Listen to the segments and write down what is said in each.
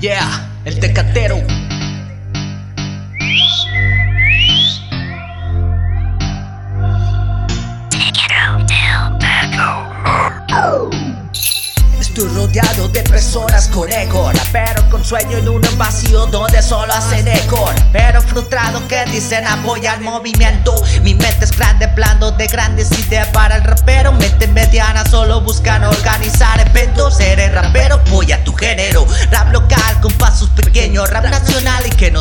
Yeah, el tecatero. Estoy rodeado de personas con ego Pero con sueño en un vacío donde solo hacen eco Pero frustrado que dicen apoyar movimiento. Mi mente es grande, plano de grandes ideas para el rapero. Mente mediana, solo buscan organizar eventos. Eres rapero,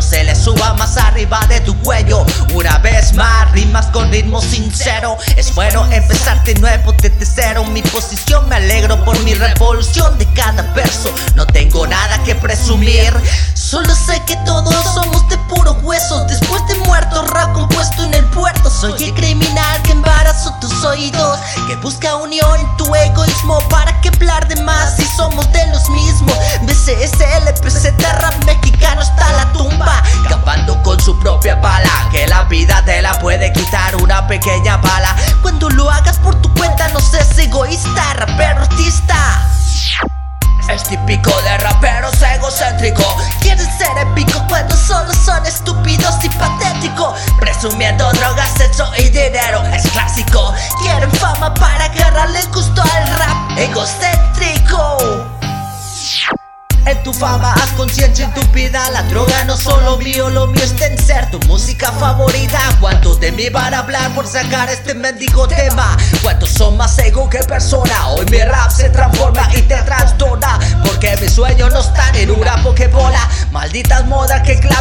se le suba más arriba de tu cuello Una vez más, rimas con ritmo sincero Es bueno empezar de nuevo desde cero Mi posición me alegro por mi revolución de cada verso. No tengo nada que presumir. Solo sé que todos somos de puro hueso. Después de muerto, rap compuesto en el puerto. Soy el criminal que embarazo tus oídos. Que busca unión en tu egoísmo. ¿Para que hablar de más si somos de los mismos? BCSL, PZ, rap vida te la puede quitar una pequeña bala. Cuando lo hagas por tu cuenta, no seas egoísta, rapero artista. Es típico de raperos egocéntricos Quieren ser épico cuando solo son estúpidos y patéticos Presumiendo drogas, sexo y dinero Es clásico Quieren fama para agarrarle gusto al rap egocéntrico en tu fama haz conciencia en tu vida La droga no solo mío, lo mío en ser Tu música favorita ¿Cuántos de mí van a hablar por sacar este mendigo tema? ¿Cuántos son más ego que persona? Hoy mi rap se transforma y te trastorna Porque mis sueños no están en una pokebola Malditas modas que esclavizan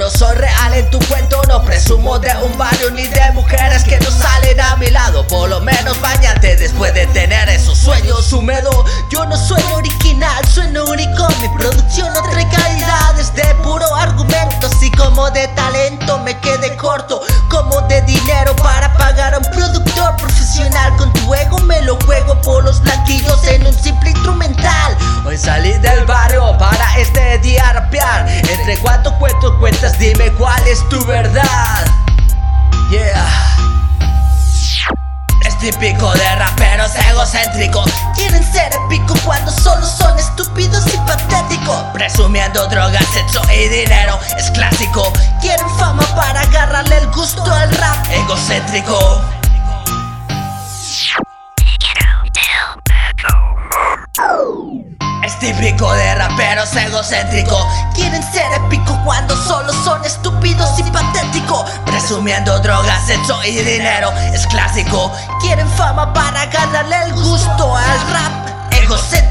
no soy real en tu cuento, no presumo de un barrio ni de mujeres que no salen a mi lado. Por lo menos bañate después de tener esos sueños húmedos. Yo no soy original, sueno único. Mi producción no trae calidades de puro argumento. Así como de talento me quedé corto, dime cuál es tu verdad. Yeah. Es típico de raperos egocéntricos. Quieren ser épico cuando solo son estúpidos y patéticos. Presumiendo drogas, sexo y dinero. Es clásico. Quieren fama para agarrarle el gusto al rap egocéntrico. Es típico de raperos egocéntricos Quieren ser épico cuando solo son estúpidos y patéticos. Presumiendo drogas, sexo y dinero Es clásico. Quieren fama para ganarle el gusto al rap. Egocéntrico